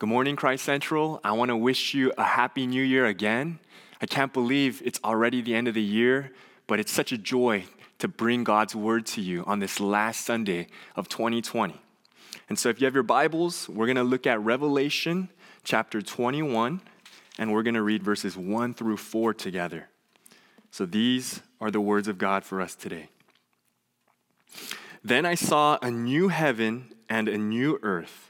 Good morning, Christ Central. I want to wish you a happy new year again. I can't believe it's already the end of the year, but it's such a joy to bring God's word to you on this last Sunday of 2020. And so, if you have your Bibles, we're going to look at Revelation chapter 21, and we're going to read verses 1 through 4 together. So, these are the words of God for us today. Then I saw a new heaven and a new earth.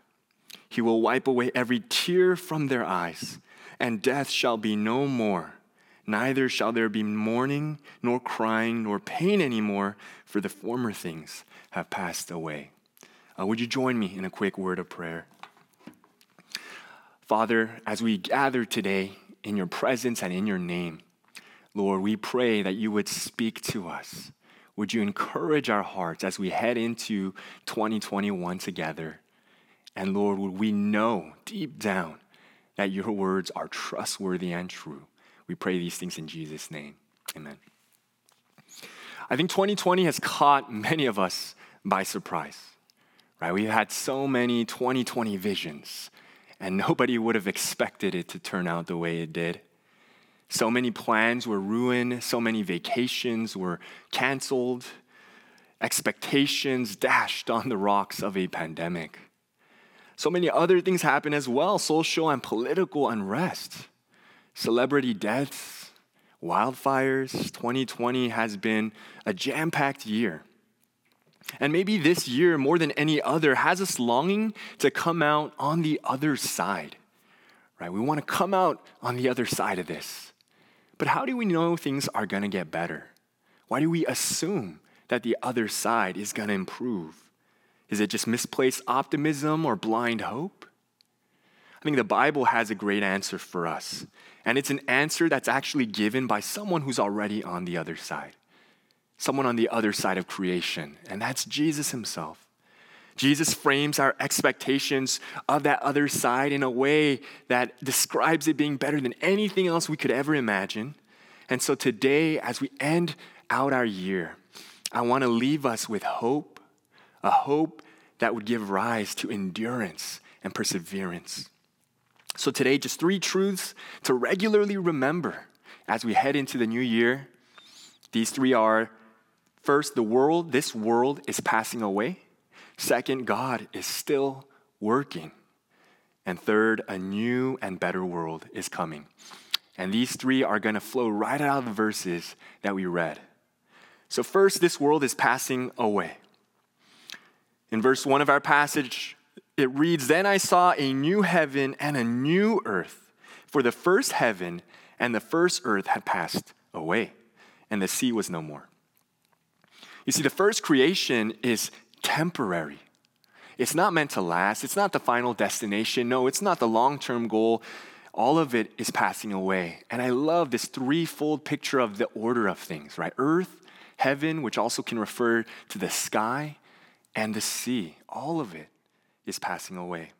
He will wipe away every tear from their eyes, and death shall be no more. Neither shall there be mourning, nor crying, nor pain anymore, for the former things have passed away. Uh, would you join me in a quick word of prayer? Father, as we gather today in your presence and in your name, Lord, we pray that you would speak to us. Would you encourage our hearts as we head into 2021 together? And Lord, would we know deep down that your words are trustworthy and true? We pray these things in Jesus' name. Amen. I think 2020 has caught many of us by surprise. Right? We've had so many 2020 visions, and nobody would have expected it to turn out the way it did. So many plans were ruined, so many vacations were canceled, expectations dashed on the rocks of a pandemic. So many other things happen as well social and political unrest, celebrity deaths, wildfires. 2020 has been a jam packed year. And maybe this year, more than any other, has us longing to come out on the other side, right? We want to come out on the other side of this. But how do we know things are going to get better? Why do we assume that the other side is going to improve? Is it just misplaced optimism or blind hope? I think the Bible has a great answer for us. And it's an answer that's actually given by someone who's already on the other side, someone on the other side of creation, and that's Jesus himself. Jesus frames our expectations of that other side in a way that describes it being better than anything else we could ever imagine. And so today, as we end out our year, I want to leave us with hope a hope that would give rise to endurance and perseverance. So, today, just three truths to regularly remember as we head into the new year. These three are first, the world, this world is passing away. Second, God is still working. And third, a new and better world is coming. And these three are going to flow right out of the verses that we read. So, first, this world is passing away. In verse 1 of our passage, it reads Then I saw a new heaven and a new earth, for the first heaven and the first earth had passed away, and the sea was no more. You see, the first creation is temporary. It's not meant to last. It's not the final destination. No, it's not the long term goal. All of it is passing away. And I love this threefold picture of the order of things, right? Earth, heaven, which also can refer to the sky, and the sea. All of it is passing away.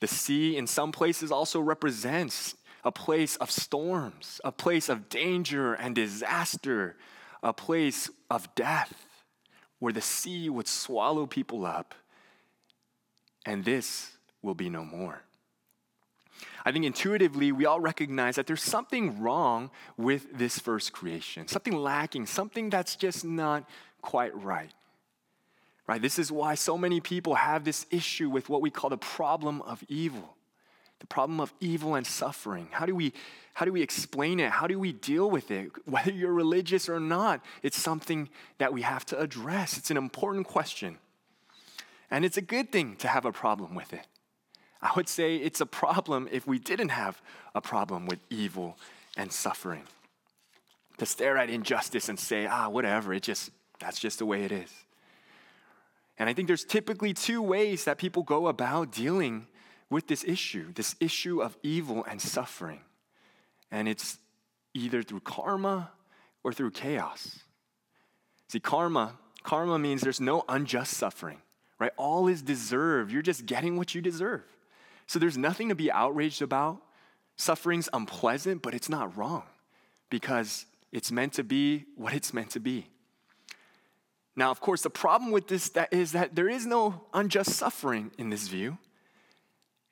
The sea, in some places, also represents a place of storms, a place of danger and disaster, a place of death where the sea would swallow people up. And this will be no more. I think intuitively we all recognize that there's something wrong with this first creation, something lacking, something that's just not quite right right? This is why so many people have this issue with what we call the problem of evil. The problem of evil and suffering. How do we how do we explain it? How do we deal with it? Whether you're religious or not, it's something that we have to address. It's an important question. And it's a good thing to have a problem with it. I would say it's a problem if we didn't have a problem with evil and suffering. To stare at injustice and say, ah, whatever, it just, that's just the way it is. And I think there's typically two ways that people go about dealing with this issue, this issue of evil and suffering. And it's either through karma or through chaos. See, karma, karma means there's no unjust suffering, right? All is deserved. You're just getting what you deserve. So there's nothing to be outraged about. Suffering's unpleasant, but it's not wrong because it's meant to be what it's meant to be. Now, of course, the problem with this that is that there is no unjust suffering in this view.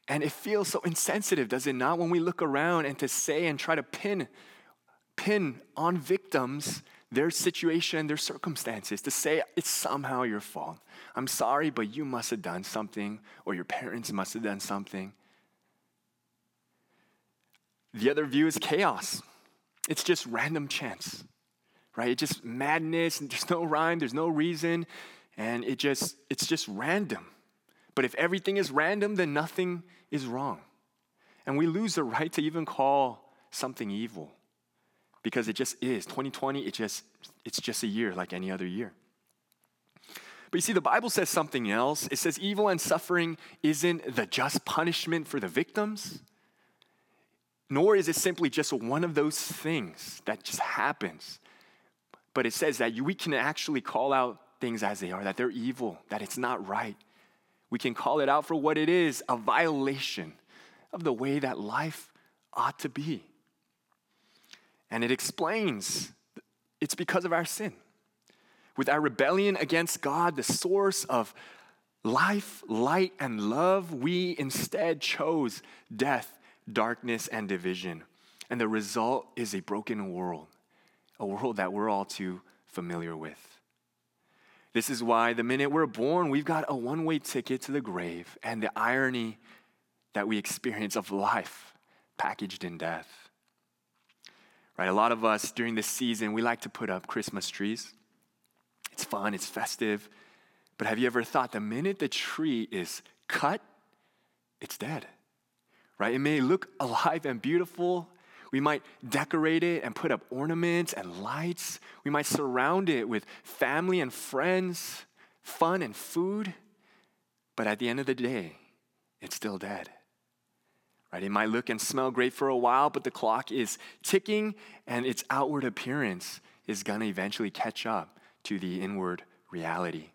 And it feels so insensitive, does it not, when we look around and to say and try to pin, pin on victims their situation, and their circumstances, to say it's somehow your fault. I'm sorry, but you must have done something, or your parents must have done something. The other view is chaos. It's just random chance, right? It's just madness, and there's no rhyme, there's no reason, and it just it's just random. But if everything is random, then nothing is wrong. And we lose the right to even call something evil because it just is. 2020, it just, it's just a year like any other year. But you see, the Bible says something else. It says evil and suffering isn't the just punishment for the victims, nor is it simply just one of those things that just happens. But it says that we can actually call out things as they are, that they're evil, that it's not right. We can call it out for what it is a violation of the way that life ought to be. And it explains it's because of our sin. With our rebellion against God, the source of life, light, and love, we instead chose death, darkness, and division. And the result is a broken world, a world that we're all too familiar with. This is why the minute we're born, we've got a one way ticket to the grave and the irony that we experience of life packaged in death. Right? A lot of us during this season, we like to put up Christmas trees. It's fun, it's festive. But have you ever thought the minute the tree is cut, it's dead? Right? It may look alive and beautiful, we might decorate it and put up ornaments and lights. We might surround it with family and friends, fun and food. But at the end of the day, it's still dead. Right? It might look and smell great for a while, but the clock is ticking and its outward appearance is going to eventually catch up to the inward reality.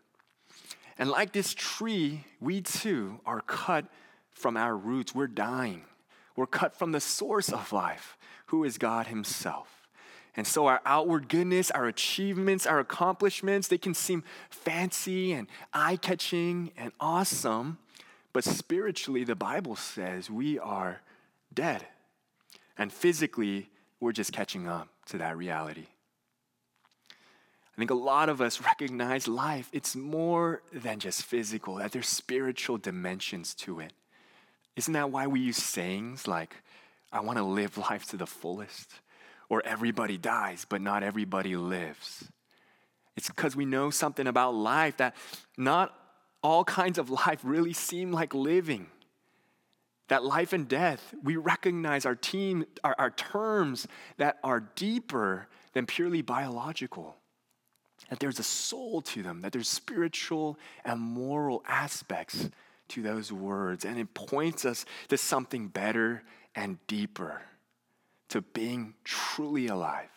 And like this tree, we too are cut from our roots. We're dying. We're cut from the source of life who is God Himself. And so, our outward goodness, our achievements, our accomplishments, they can seem fancy and eye catching and awesome. But spiritually, the Bible says we are dead. And physically, we're just catching up to that reality. I think a lot of us recognize life, it's more than just physical, that there's spiritual dimensions to it. Isn't that why we use sayings like, I want to live life to the fullest. Or everybody dies, but not everybody lives. It's because we know something about life that not all kinds of life really seem like living. That life and death, we recognize our team, our, our terms that are deeper than purely biological. That there's a soul to them, that there's spiritual and moral aspects to those words. And it points us to something better and deeper to being truly alive.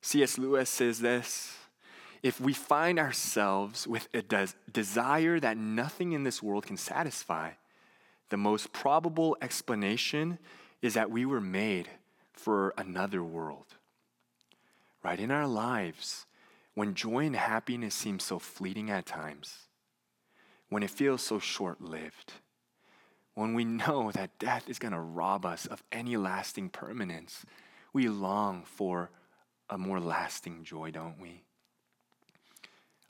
C.S. Lewis says this if we find ourselves with a des- desire that nothing in this world can satisfy, the most probable explanation is that we were made for another world. Right? In our lives, when joy and happiness seem so fleeting at times, when it feels so short lived, when we know that death is going to rob us of any lasting permanence, we long for a more lasting joy, don't we?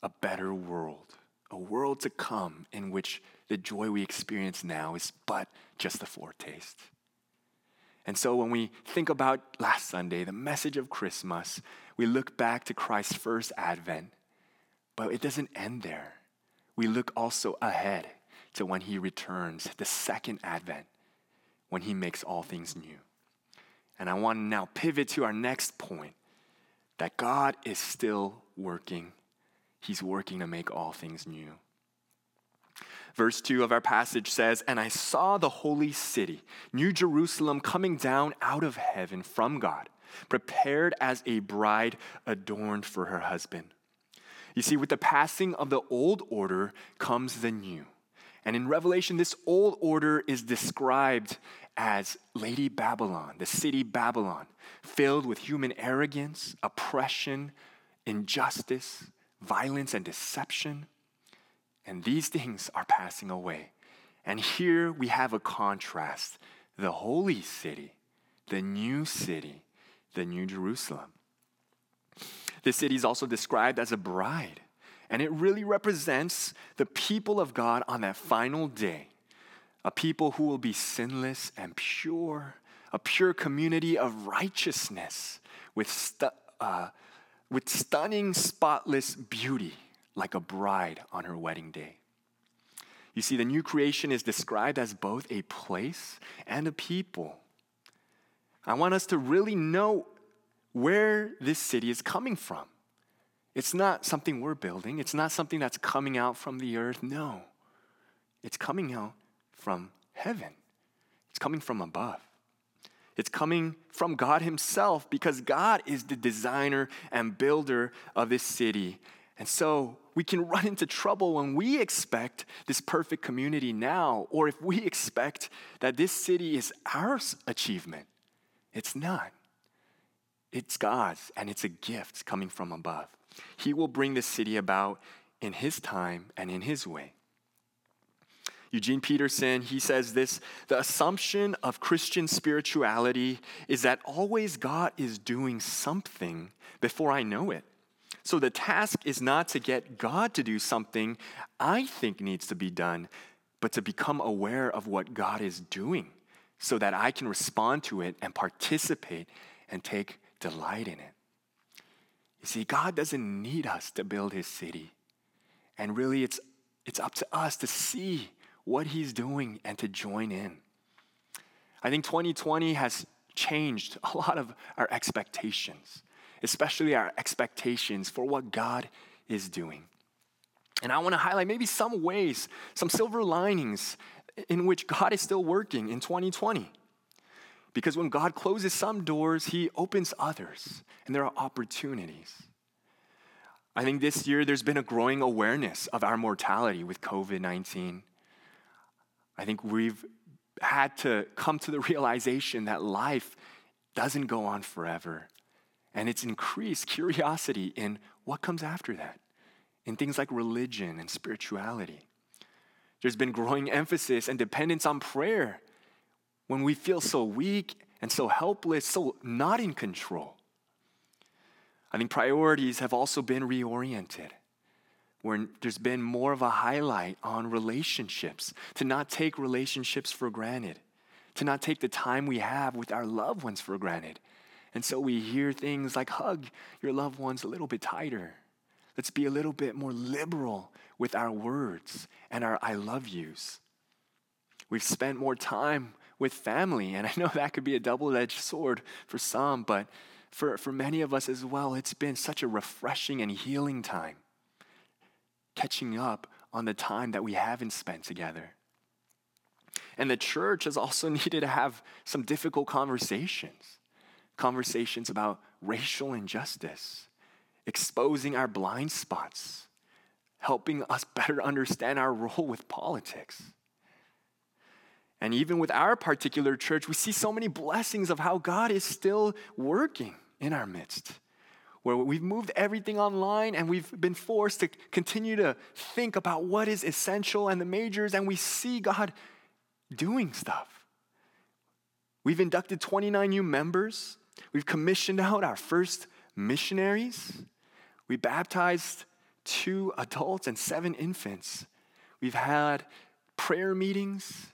A better world, a world to come in which the joy we experience now is but just a foretaste. And so when we think about last Sunday, the message of Christmas, we look back to Christ's first advent, but it doesn't end there. We look also ahead to when he returns, the second advent, when he makes all things new. And I want to now pivot to our next point that God is still working. He's working to make all things new. Verse 2 of our passage says, And I saw the holy city, New Jerusalem, coming down out of heaven from God, prepared as a bride adorned for her husband. You see, with the passing of the old order comes the new. And in Revelation, this old order is described as Lady Babylon, the city Babylon, filled with human arrogance, oppression, injustice, violence, and deception. And these things are passing away. And here we have a contrast the holy city, the new city, the new Jerusalem. This city is also described as a bride, and it really represents the people of God on that final day a people who will be sinless and pure, a pure community of righteousness with, stu- uh, with stunning, spotless beauty like a bride on her wedding day. You see, the new creation is described as both a place and a people. I want us to really know where this city is coming from. It's not something we're building, it's not something that's coming out from the earth. No, it's coming out from heaven, it's coming from above. It's coming from God Himself because God is the designer and builder of this city. And so we can run into trouble when we expect this perfect community now, or if we expect that this city is our achievement. It's not. It's God's, and it's a gift coming from above. He will bring this city about in His time and in His way. Eugene Peterson, he says this the assumption of Christian spirituality is that always God is doing something before I know it. So the task is not to get God to do something I think needs to be done, but to become aware of what God is doing so that I can respond to it and participate and take delight in it. You see, God doesn't need us to build his city. And really, it's, it's up to us to see what he's doing and to join in. I think 2020 has changed a lot of our expectations especially our expectations for what God is doing. And I want to highlight maybe some ways, some silver linings in which God is still working in 2020. Because when God closes some doors, He opens others, and there are opportunities. I think this year there's been a growing awareness of our mortality with COVID 19. I think we've had to come to the realization that life doesn't go on forever. And it's increased curiosity in what comes after that, in things like religion and spirituality. There's been growing emphasis and dependence on prayer when we feel so weak and so helpless, so not in control. I think priorities have also been reoriented, where there's been more of a highlight on relationships, to not take relationships for granted, to not take the time we have with our loved ones for granted, and so we hear things like hug your loved ones a little bit tighter. Let's be a little bit more liberal with our words and our I love yous. We've spent more time with family, and I know that could be a double edged sword for some, but for, for many of us as well, it's been such a refreshing and healing time. Catching up on the time that we haven't spent together. And the church has also needed to have some difficult conversations conversations about racial injustice, exposing our blind spots, helping us better understand our role with politics. And even with our particular church, we see so many blessings of how God is still working in our midst. Where we've moved everything online and we've been forced to continue to think about what is essential and the majors, and we see God doing stuff. We've inducted 29 new members We've commissioned out our first missionaries. We baptized two adults and seven infants. We've had prayer meetings.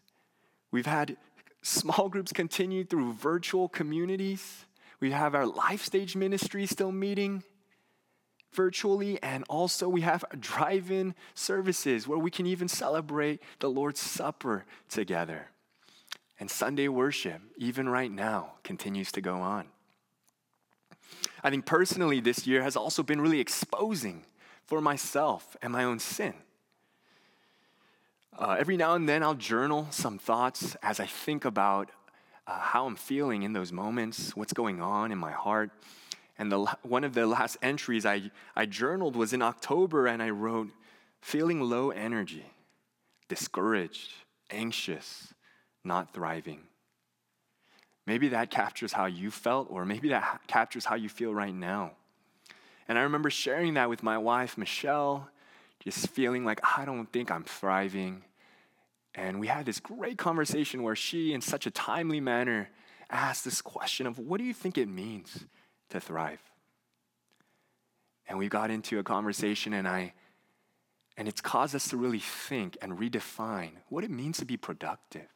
We've had small groups continue through virtual communities. We have our life stage ministry still meeting virtually, and also we have drive in services where we can even celebrate the Lord's Supper together. And Sunday worship, even right now, continues to go on. I think personally, this year has also been really exposing for myself and my own sin. Uh, every now and then, I'll journal some thoughts as I think about uh, how I'm feeling in those moments, what's going on in my heart. And the, one of the last entries I, I journaled was in October, and I wrote, feeling low energy, discouraged, anxious, not thriving. Maybe that captures how you felt, or maybe that captures how you feel right now. And I remember sharing that with my wife, Michelle, just feeling like I don't think I'm thriving. And we had this great conversation where she, in such a timely manner, asked this question of what do you think it means to thrive? And we got into a conversation, and I and it's caused us to really think and redefine what it means to be productive,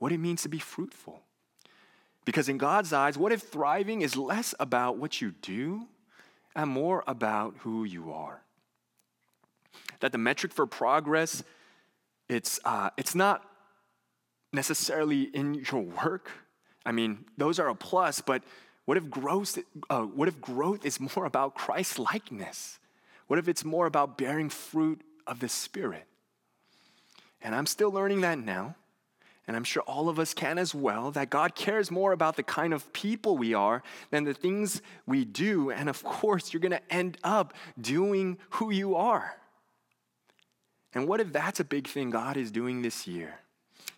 what it means to be fruitful. Because in God's eyes, what if thriving is less about what you do and more about who you are? That the metric for progress, it's, uh, it's not necessarily in your work. I mean, those are a plus, but what if growth, uh, what if growth is more about Christ likeness? What if it's more about bearing fruit of the Spirit? And I'm still learning that now and I'm sure all of us can as well, that God cares more about the kind of people we are than the things we do. And of course, you're going to end up doing who you are. And what if that's a big thing God is doing this year?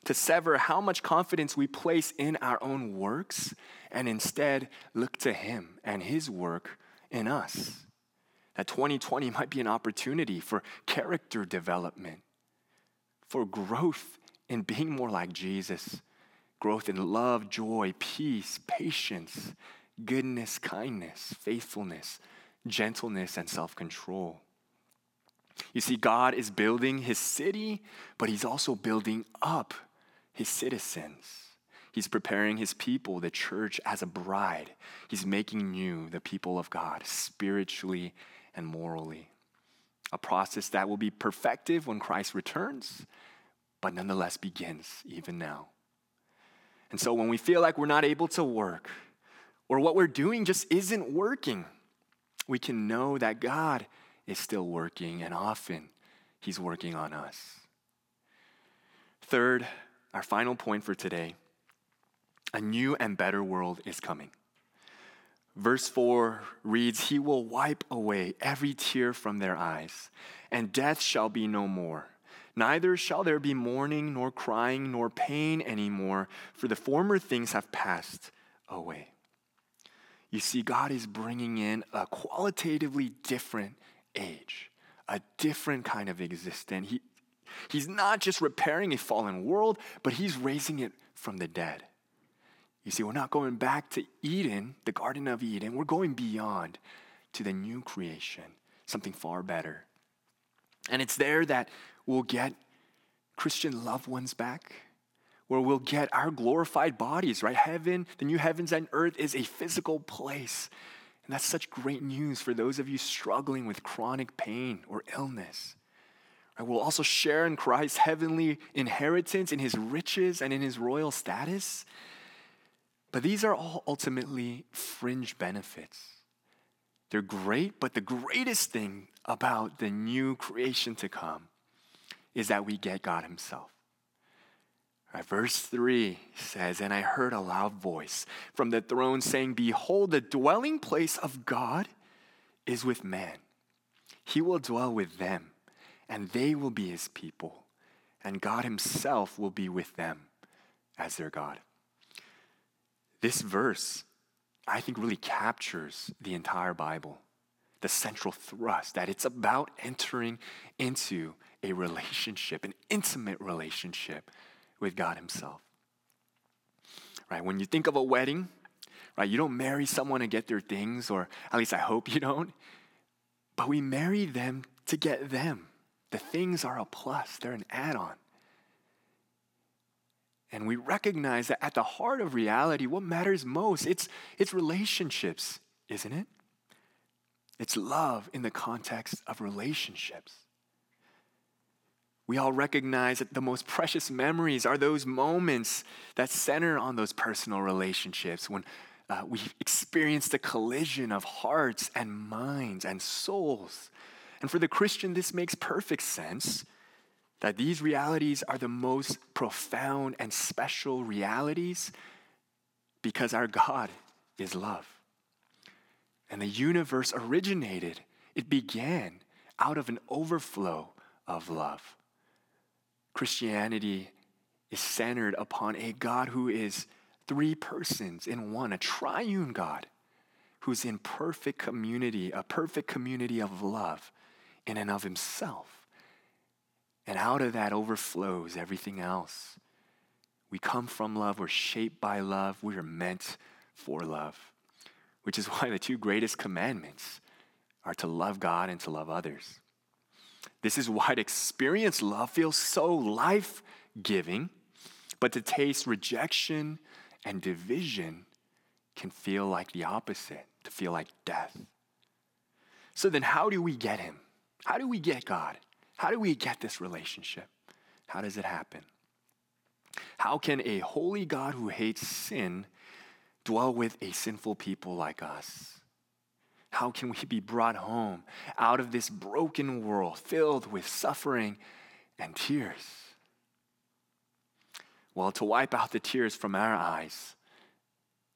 To sever how much confidence we place in our own works and instead look to Him and His work in us. That 2020 might be an opportunity for character development, for growth in being more like Jesus, growth in love, joy, peace, patience, goodness, kindness, faithfulness, gentleness, and self control. You see, God is building his city, but he's also building up his citizens. He's preparing his people, the church, as a bride. He's making new the people of God spiritually and morally. A process that will be perfective when Christ returns, but nonetheless begins even now. And so when we feel like we're not able to work, or what we're doing just isn't working, we can know that God is still working, and often He's working on us. Third, our final point for today a new and better world is coming. Verse 4 reads, He will wipe away every tear from their eyes, and death shall be no more. Neither shall there be mourning, nor crying, nor pain anymore, for the former things have passed away. You see, God is bringing in a qualitatively different age, a different kind of existence. He, he's not just repairing a fallen world, but He's raising it from the dead. You see, we're not going back to Eden, the Garden of Eden. We're going beyond to the new creation, something far better. And it's there that we'll get Christian loved ones back, where we'll get our glorified bodies, right? Heaven, the new heavens and earth is a physical place. And that's such great news for those of you struggling with chronic pain or illness. Right? We'll also share in Christ's heavenly inheritance, in his riches, and in his royal status. But these are all ultimately fringe benefits. They're great, but the greatest thing about the new creation to come is that we get God Himself. Right, verse 3 says, And I heard a loud voice from the throne saying, Behold, the dwelling place of God is with man. He will dwell with them, and they will be his people, and God himself will be with them as their God. This verse, I think, really captures the entire Bible, the central thrust that it's about entering into a relationship, an intimate relationship with God Himself. Right? When you think of a wedding, right, you don't marry someone to get their things, or at least I hope you don't, but we marry them to get them. The things are a plus, they're an add on. And we recognize that at the heart of reality, what matters most, it's, it's relationships, isn't it? It's love in the context of relationships. We all recognize that the most precious memories are those moments that center on those personal relationships when uh, we experience the collision of hearts and minds and souls. And for the Christian, this makes perfect sense that these realities are the most profound and special realities because our God is love. And the universe originated, it began out of an overflow of love. Christianity is centered upon a God who is three persons in one, a triune God who's in perfect community, a perfect community of love in and of himself. And out of that overflows everything else. We come from love, we're shaped by love, we are meant for love, which is why the two greatest commandments are to love God and to love others. This is why to experience love feels so life giving, but to taste rejection and division can feel like the opposite, to feel like death. So then, how do we get Him? How do we get God? How do we get this relationship? How does it happen? How can a holy God who hates sin dwell with a sinful people like us? How can we be brought home out of this broken world filled with suffering and tears? Well, to wipe out the tears from our eyes,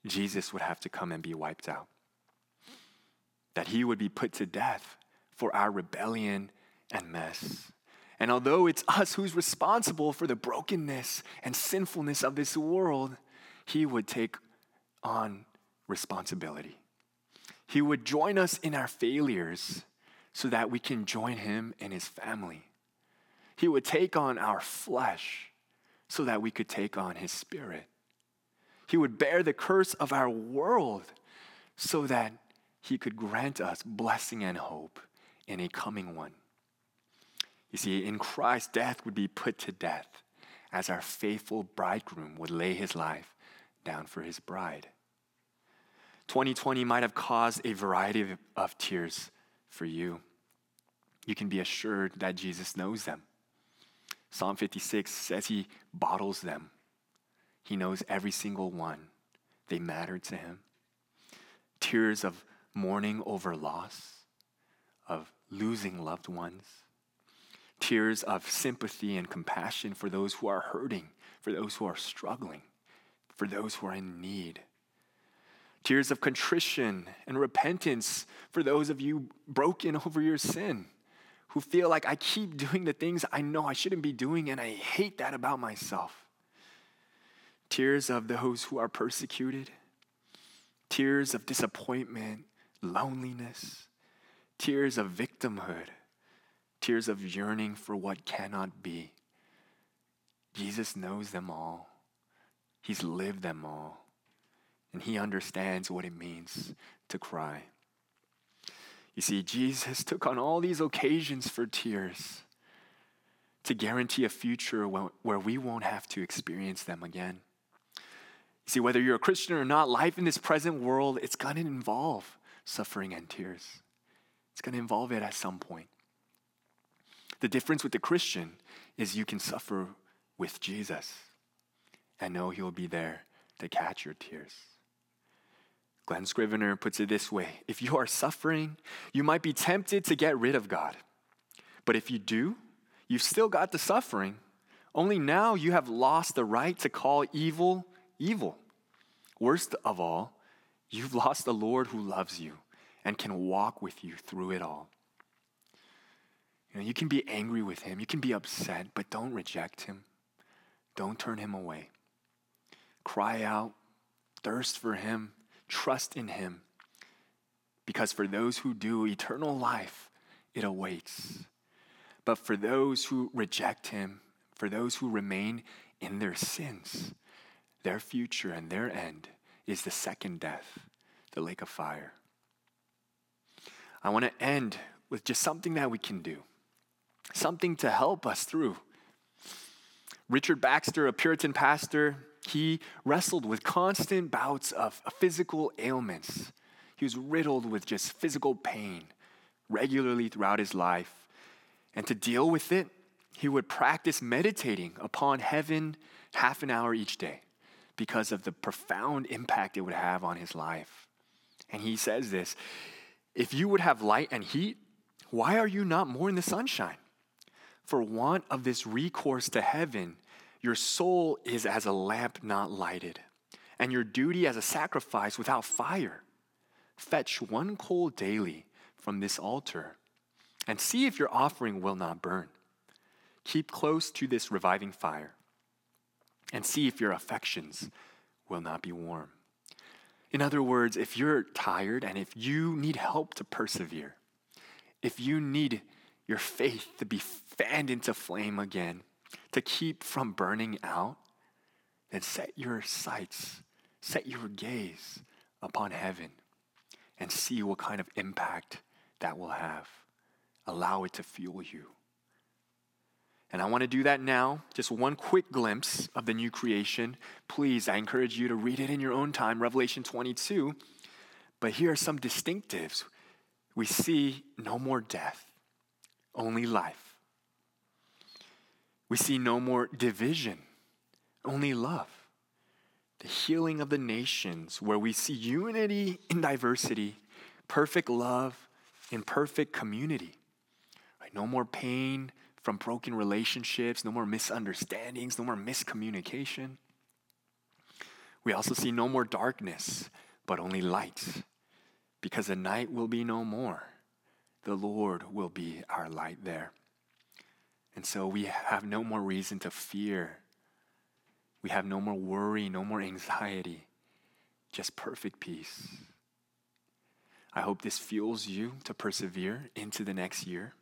Jesus would have to come and be wiped out. That he would be put to death for our rebellion and mess. And although it's us who's responsible for the brokenness and sinfulness of this world, he would take on responsibility. He would join us in our failures so that we can join him in his family. He would take on our flesh so that we could take on his spirit. He would bear the curse of our world so that he could grant us blessing and hope in a coming one. You see, in Christ, death would be put to death as our faithful bridegroom would lay his life down for his bride. 2020 might have caused a variety of, tears for you. You can be assured that Jesus knows them. Psalm 56 says he bottles them. He knows every single one. They matter to him. Tears of mourning over loss, of losing loved ones. Tears of sympathy and compassion for those who are hurting, for those who are struggling, for those who are in need tears of contrition and repentance for those of you broken over your sin, who feel like I keep doing the things I know I shouldn't be doing and I hate that about myself. Tears of those who are persecuted, tears of disappointment, loneliness, tears of victimhood, tears of yearning for what cannot be. Jesus knows them all. He's lived them all and he understands what it means to cry. You see, Jesus took on all these occasions for tears to guarantee a future where we won't have to experience them again. You see, whether you're a Christian or not, life in this present world, it's going to involve suffering and tears. It's going to involve it at some point. The difference with the Christian is you can suffer with Jesus and know he'll be there to catch your tears. Glen Scrivener puts it this way If you are suffering, you might be tempted to get rid of God. But if you do, you've still got the suffering. Only now you have lost the right to call evil evil. Worst of all, you've lost the Lord who loves you and can walk with you through it all. You know, you can be angry with him, you can be upset, but don't reject him. Don't turn him away. Cry out, thirst for him, Trust in him. Because for those who do, eternal life, it awaits. But for those who reject him, for those who remain in their sins, their future and their end is the second death, the lake of fire. I want to end with just something that we can do, something to help us through. Richard Baxter, a Puritan pastor, he wrestled with constant bouts of physical ailments. He was riddled with just physical pain regularly throughout his life. And to deal with it, he would practice meditating upon heaven half an hour each day because of the profound impact it would have on his life. And he says this if you would have light and heat, why are you not more in the sunshine? For want of this recourse to heaven, your soul is as a lamp not lighted, and your duty as a sacrifice without fire. Fetch one coal daily from this altar, and see if your offering will not burn. Keep close to this reviving fire, and see if your affections will not be warm. In other words, if you're tired and if you need help to persevere, if you need your faith to be fanned into flame again, to keep from burning out, then set your sights, set your gaze upon heaven and see what kind of impact that will have. Allow it to fuel you. And I want to do that now. Just one quick glimpse of the new creation. Please, I encourage you to read it in your own time, Revelation 22. But here are some distinctives. We see no more death, only life. We see no more division, only love. The healing of the nations, where we see unity in diversity, perfect love in perfect community. Right? No more pain from broken relationships, no more misunderstandings, no more miscommunication. We also see no more darkness, but only light, because the night will be no more the Lord will be our light there. And so we have no more reason to fear. We have no more worry, no more anxiety, just perfect peace. I hope this fuels you to persevere into the next year,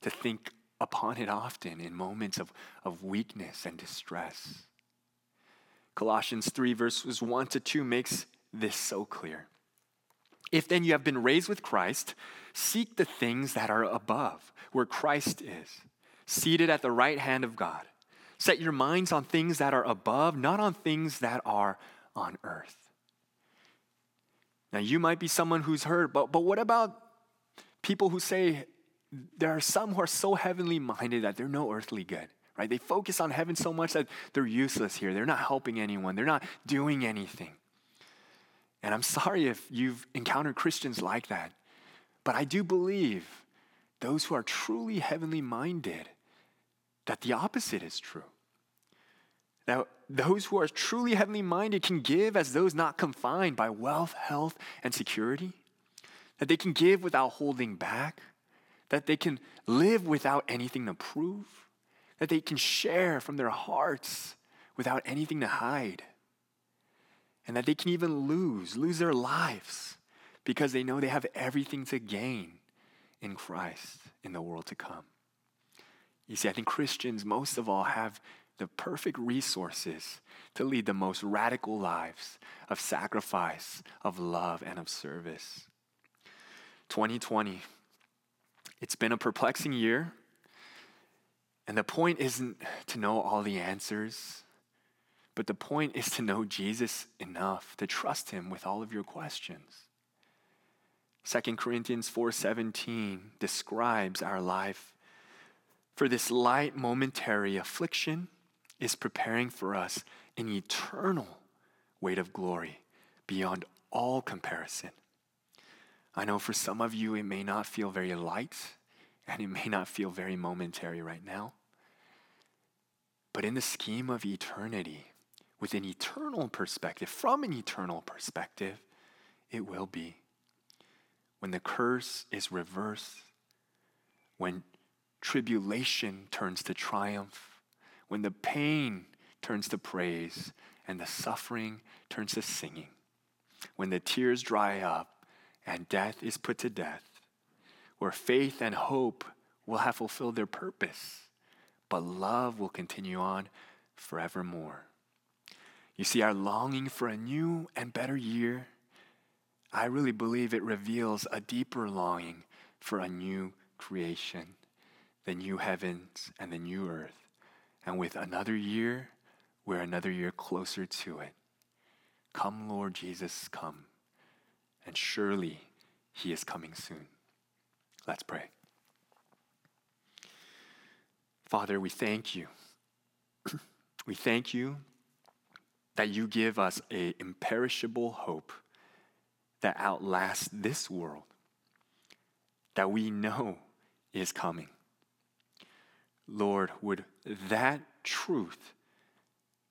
to think upon it often in moments of, of weakness and distress. Colossians 3, verses 1 to 2 makes this so clear. If then you have been raised with Christ, seek the things that are above, where Christ is, seated at the right hand of God. Set your minds on things that are above, not on things that are on earth. Now, you might be someone who's heard, but, but what about people who say there are some who are so heavenly minded that they're no earthly good, right? They focus on heaven so much that they're useless here. They're not helping anyone, they're not doing anything. And I'm sorry if you've encountered Christians like that. But I do believe those who are truly heavenly minded that the opposite is true. That those who are truly heavenly minded can give as those not confined by wealth, health, and security. That they can give without holding back. That they can live without anything to prove. That they can share from their hearts without anything to hide and that they can even lose, lose their lives because they know they have everything to gain in Christ in the world to come. You see, I think Christians, most of all, have the perfect resources to lead the most radical lives of sacrifice, of love, and of service. 2020, it's been a perplexing year. And the point isn't to know all the answers. But the point is to know Jesus enough to trust him with all of your questions. 2 Corinthians 4:17 describes our life for this light momentary affliction is preparing for us an eternal weight of glory beyond all comparison. I know for some of you it may not feel very light and it may not feel very momentary right now. But in the scheme of eternity, with an eternal perspective, from an eternal perspective, it will be. When the curse is reversed, when tribulation turns to triumph, when the pain turns to praise, and the suffering turns to singing, when the tears dry up and death is put to death, where faith and hope will have fulfilled their purpose, but love will continue on forevermore. You see, our longing for a new and better year, I really believe it reveals a deeper longing for a new creation, the new heavens and the new earth. And with another year, we're another year closer to it. Come, Lord Jesus, come. And surely he is coming soon. Let's pray. Father, we thank you. we thank you that you give us a imperishable hope that outlasts this world that we know is coming. Lord, would that truth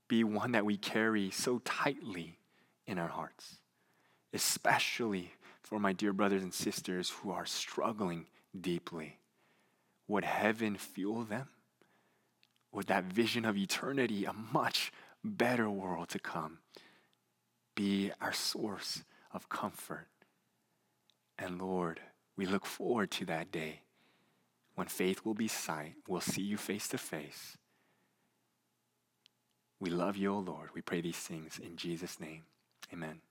be one that we carry so tightly in our hearts, especially for my dear brothers and sisters who are struggling deeply. Would heaven fuel them? Would that vision of eternity, a much better world to come, be our source of comfort? And Lord, we look forward to that day when faith will be sight. We'll see you face to face. We love you, O Lord. We pray these things in Jesus' name. Amen.